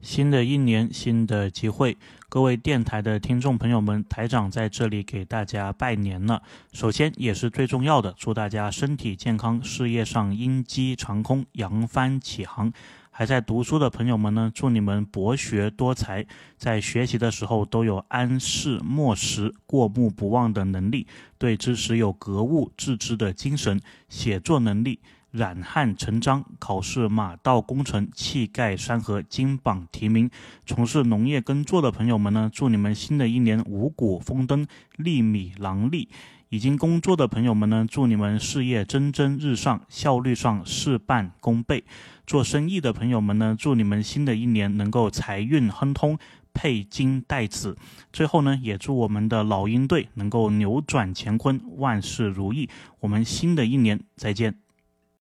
新的一年，新的机会，各位电台的听众朋友们，台长在这里给大家拜年了。首先，也是最重要的，祝大家身体健康，事业上鹰击长空，扬帆起航。还在读书的朋友们呢，祝你们博学多才，在学习的时候都有安世莫识、过目不忘的能力，对知识有格物致知的精神，写作能力。染汗成章，考试马到功成，气盖山河，金榜题名。从事农业耕作的朋友们呢，祝你们新的一年五谷丰登，粒米囊粒。已经工作的朋友们呢，祝你们事业蒸蒸日上，效率上事半功倍。做生意的朋友们呢，祝你们新的一年能够财运亨通，佩金戴子。最后呢，也祝我们的老鹰队能够扭转乾坤，万事如意。我们新的一年再见。